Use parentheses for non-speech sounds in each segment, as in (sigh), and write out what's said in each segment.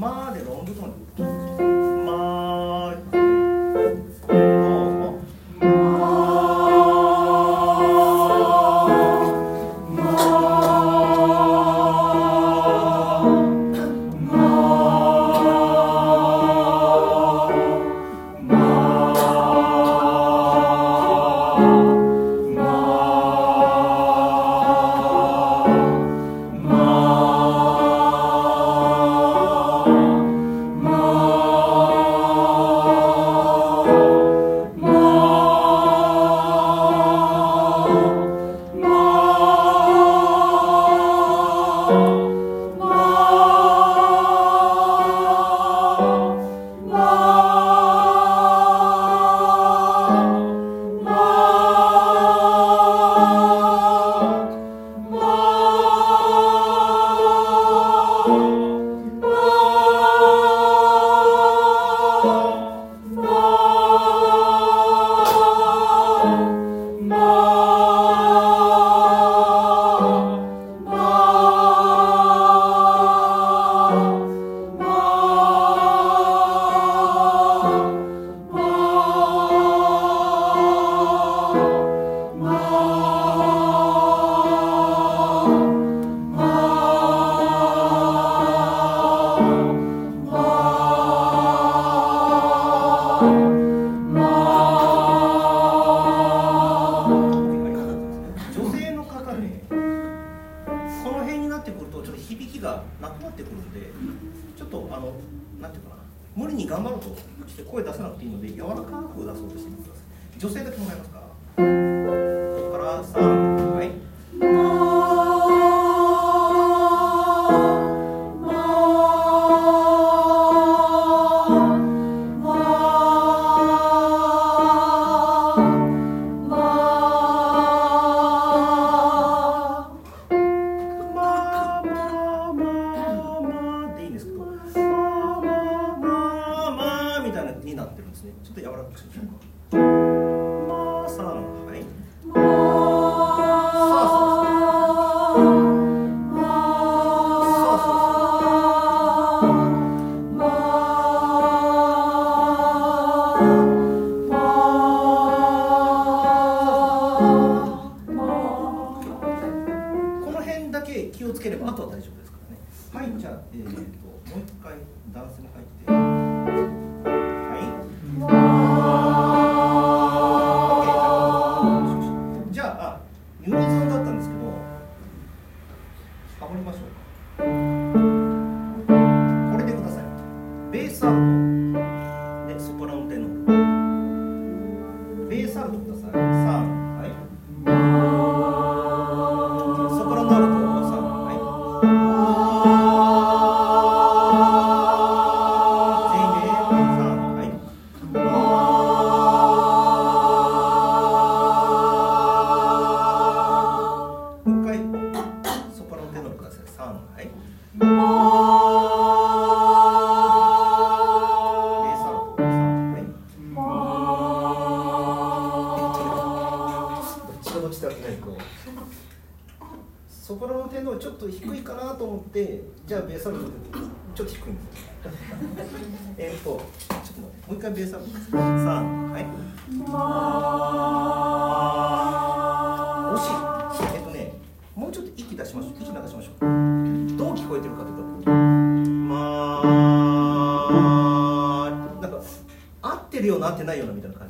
までロングトーンでっ 가버린 거죠. と思ってじゃあベースアップちょっと低いんですよえっとちょっと待ってもう一回ベースアップ3はい。まあ惜しい。えっとねもうちょっと息出しましょう。息流しましょう。どう聞こえてるかというとまあなんか合ってるような合ってないようなみたいな感じ。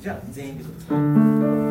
じゃあ全員でください。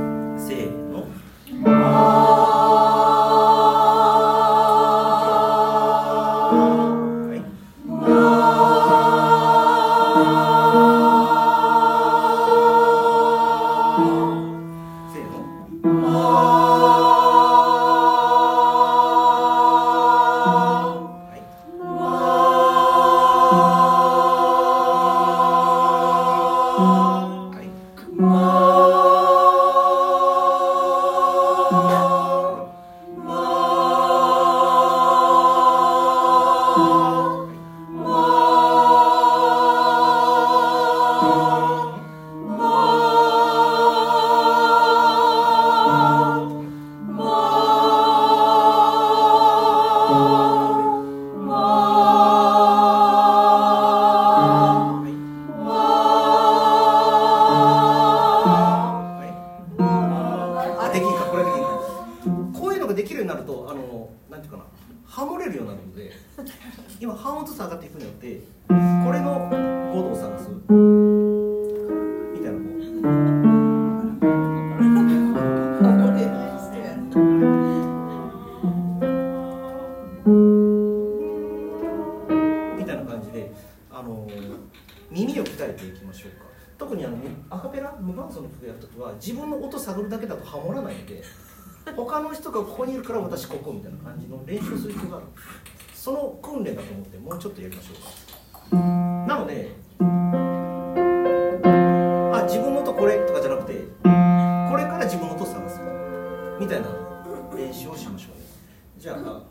の音探るだけだとハモらないんで他の人がここにいるから私ここみたいな感じの練習する必要がある。その訓練だと思ってもうちょっとやりましょうか。なのであ自分の音これとかじゃなくてこれから自分の音探すみたいな練習をしましょう、ね、じゃあ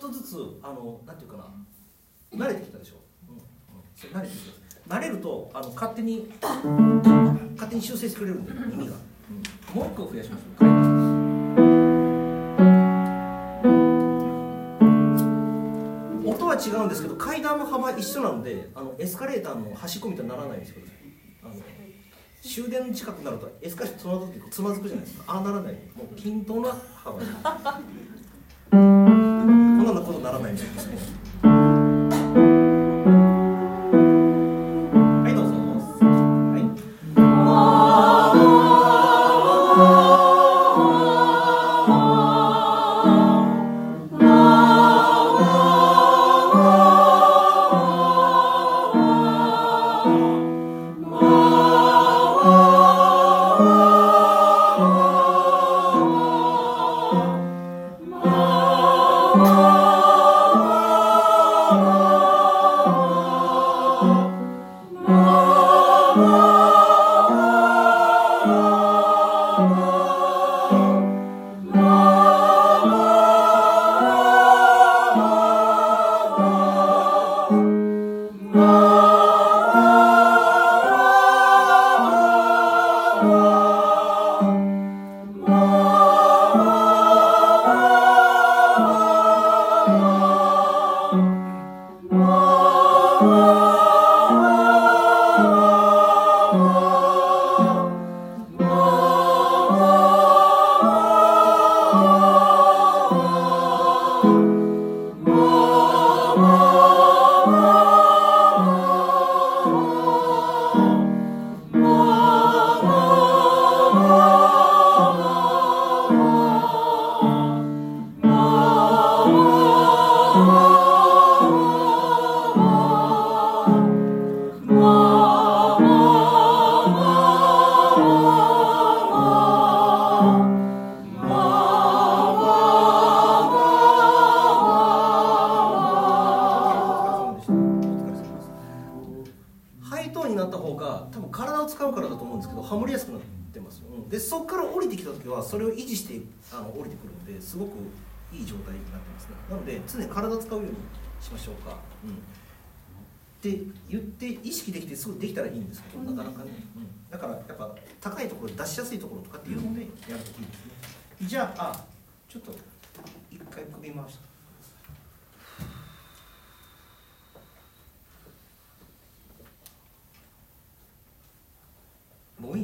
とずつあのなんていうかな。慣れてきたでしょ、うんうん、慣れてきた。慣れるとあの勝手に勝手に修正してくれるんで耳が、うん、もう一個増やしましょう音は違うんですけど階段の幅一緒なのであのエスカレーターの端っこみたいにならないんですけどあの終電近くなるとエスカレーターの時つまずくじゃないですか。ああならないもう均等な幅に。なことならないんですよ。ハなった方が多分体を使うからだと思うんですけどハモりやすくなってます、うん。でそこから降りてきた時はそれを維持してあの降りてくるのですごくいい状態になってますね。なので常に体を使うようにしましょうか、うん、って言って意識できてすぐできたらいいんですけどなかなかね、うん、だからやっぱ高いところ出しやすいところとかっていうのでやるといいですね。じゃああちょっと一回首回したもうい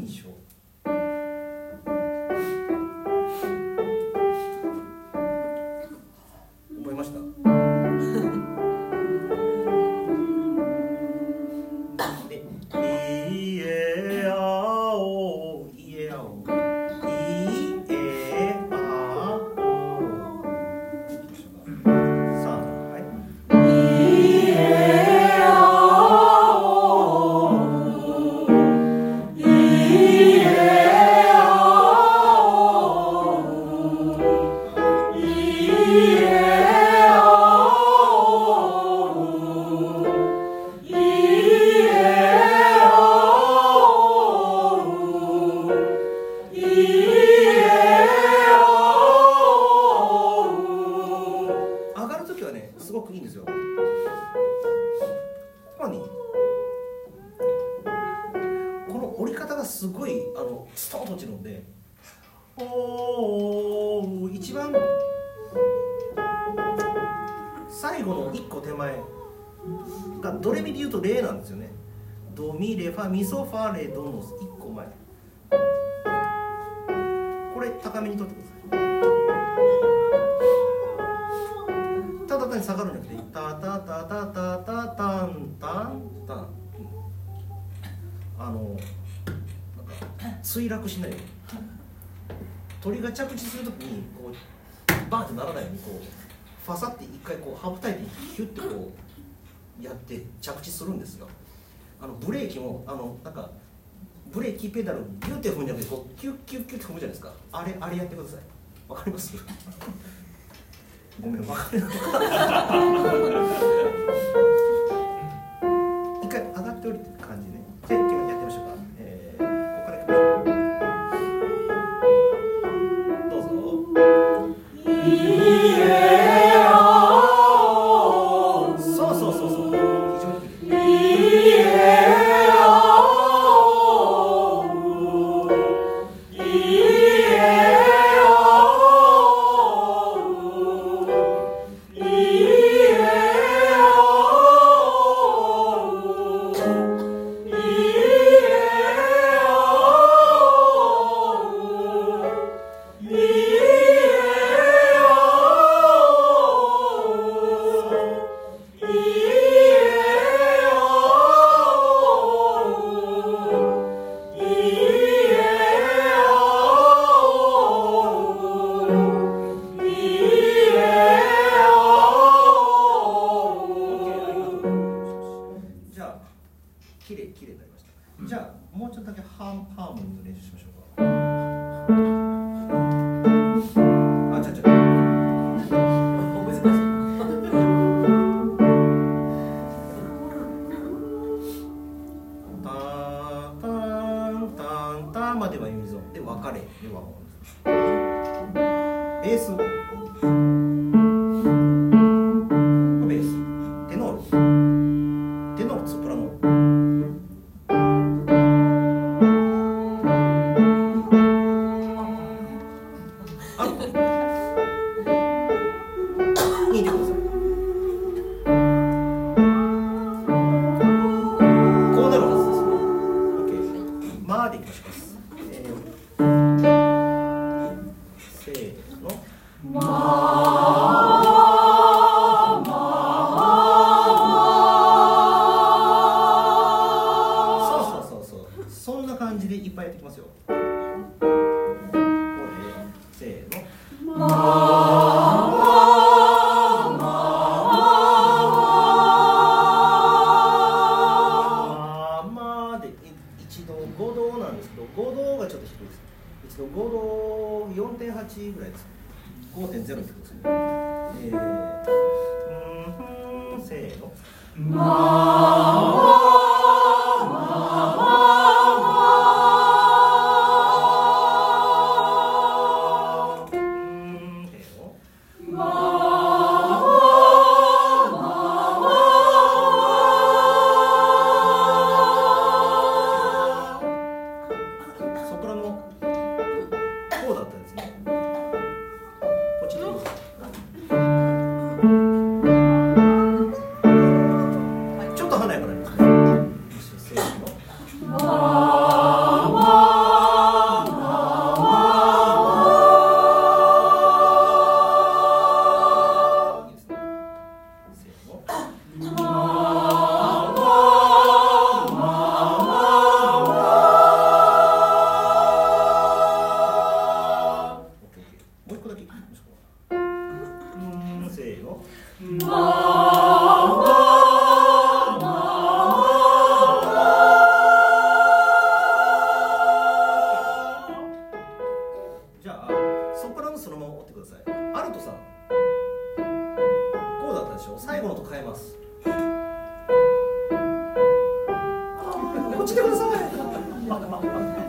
すごいあのストーンと落ちるので。おー。一番最後の1個手前がドレミで言うとレなんですよね。ドミレファミソファレドの1個前。これ高めに取ってください。ただ単に下がるんじゃなくてタタタタタタタンタンタン。うんあの墜落しないよ鳥が着地するときにこうバーンってならないようにこうファサって一回こう羽ばたいてヒュッてこうやって着地するんですよ。あのブレーキもあのなんかブレーキペダルギュッて踏むんじゃなくてこうキュッキュッキュッて踏むじゃないですか。あれあれやってください。わかります？(laughs) ごめんわかる一まではユニゾンで別れ。で和音ベース。きますよ。せーの。トさんこうだったでしょ？最後のと変えます。落ちてください。(laughs)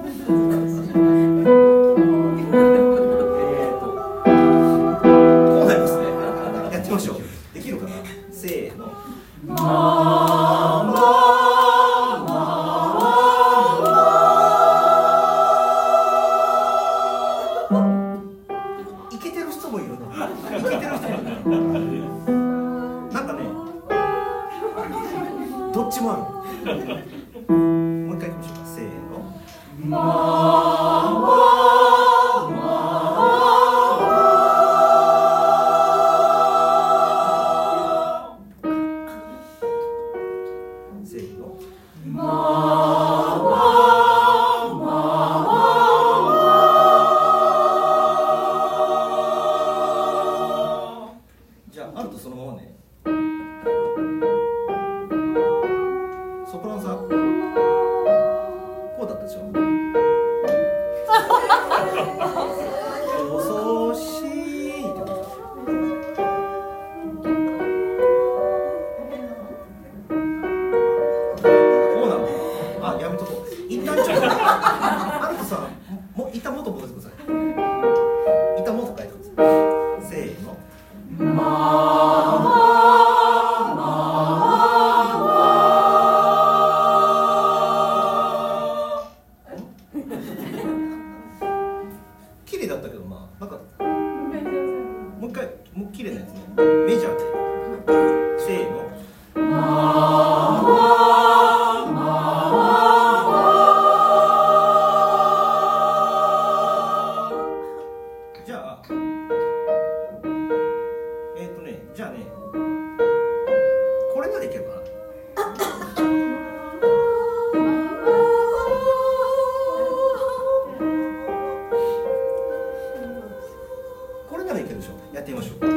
やってみましょう。か。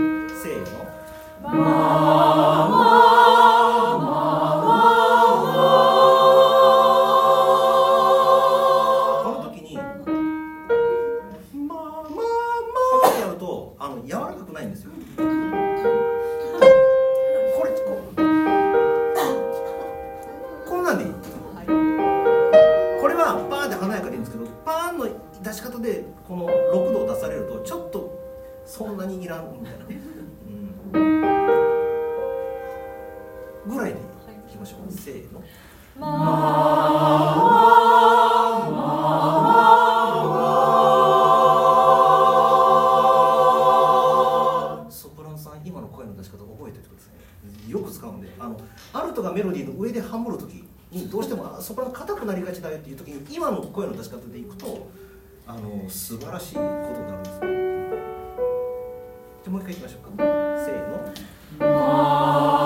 せーの「今の声の出し方覚えておいてくださいよく使うんであのアルトがメロディーの上でハモる時にどうしてもあソプラノ硬くなりがちだよっていう時に今の声の出し方でいくとあの素晴らしいことになるんですね。じゃもう一回いきましょうか。せーの。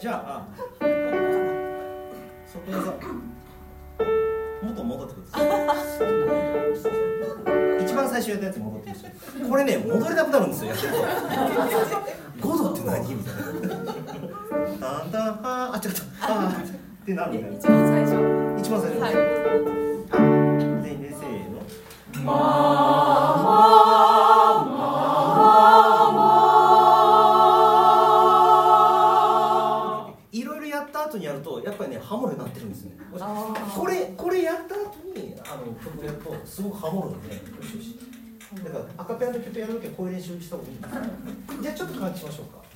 じゃあそこでさ元戻ってください。一番最初やったやつに戻ってください。これね戻れなくなるんですよ。やってると5度って何みたいな。だんだんあーあ違った。あー。ってなるみたいな一番最初。一番最初。はい。全員でせーの。いってるんですね。これこれやった後にあの曲やるとすごくハモるんでだからアカペラの曲やるときはこういう練習した方がいいんです (laughs) じゃあちょっと感じしましょうか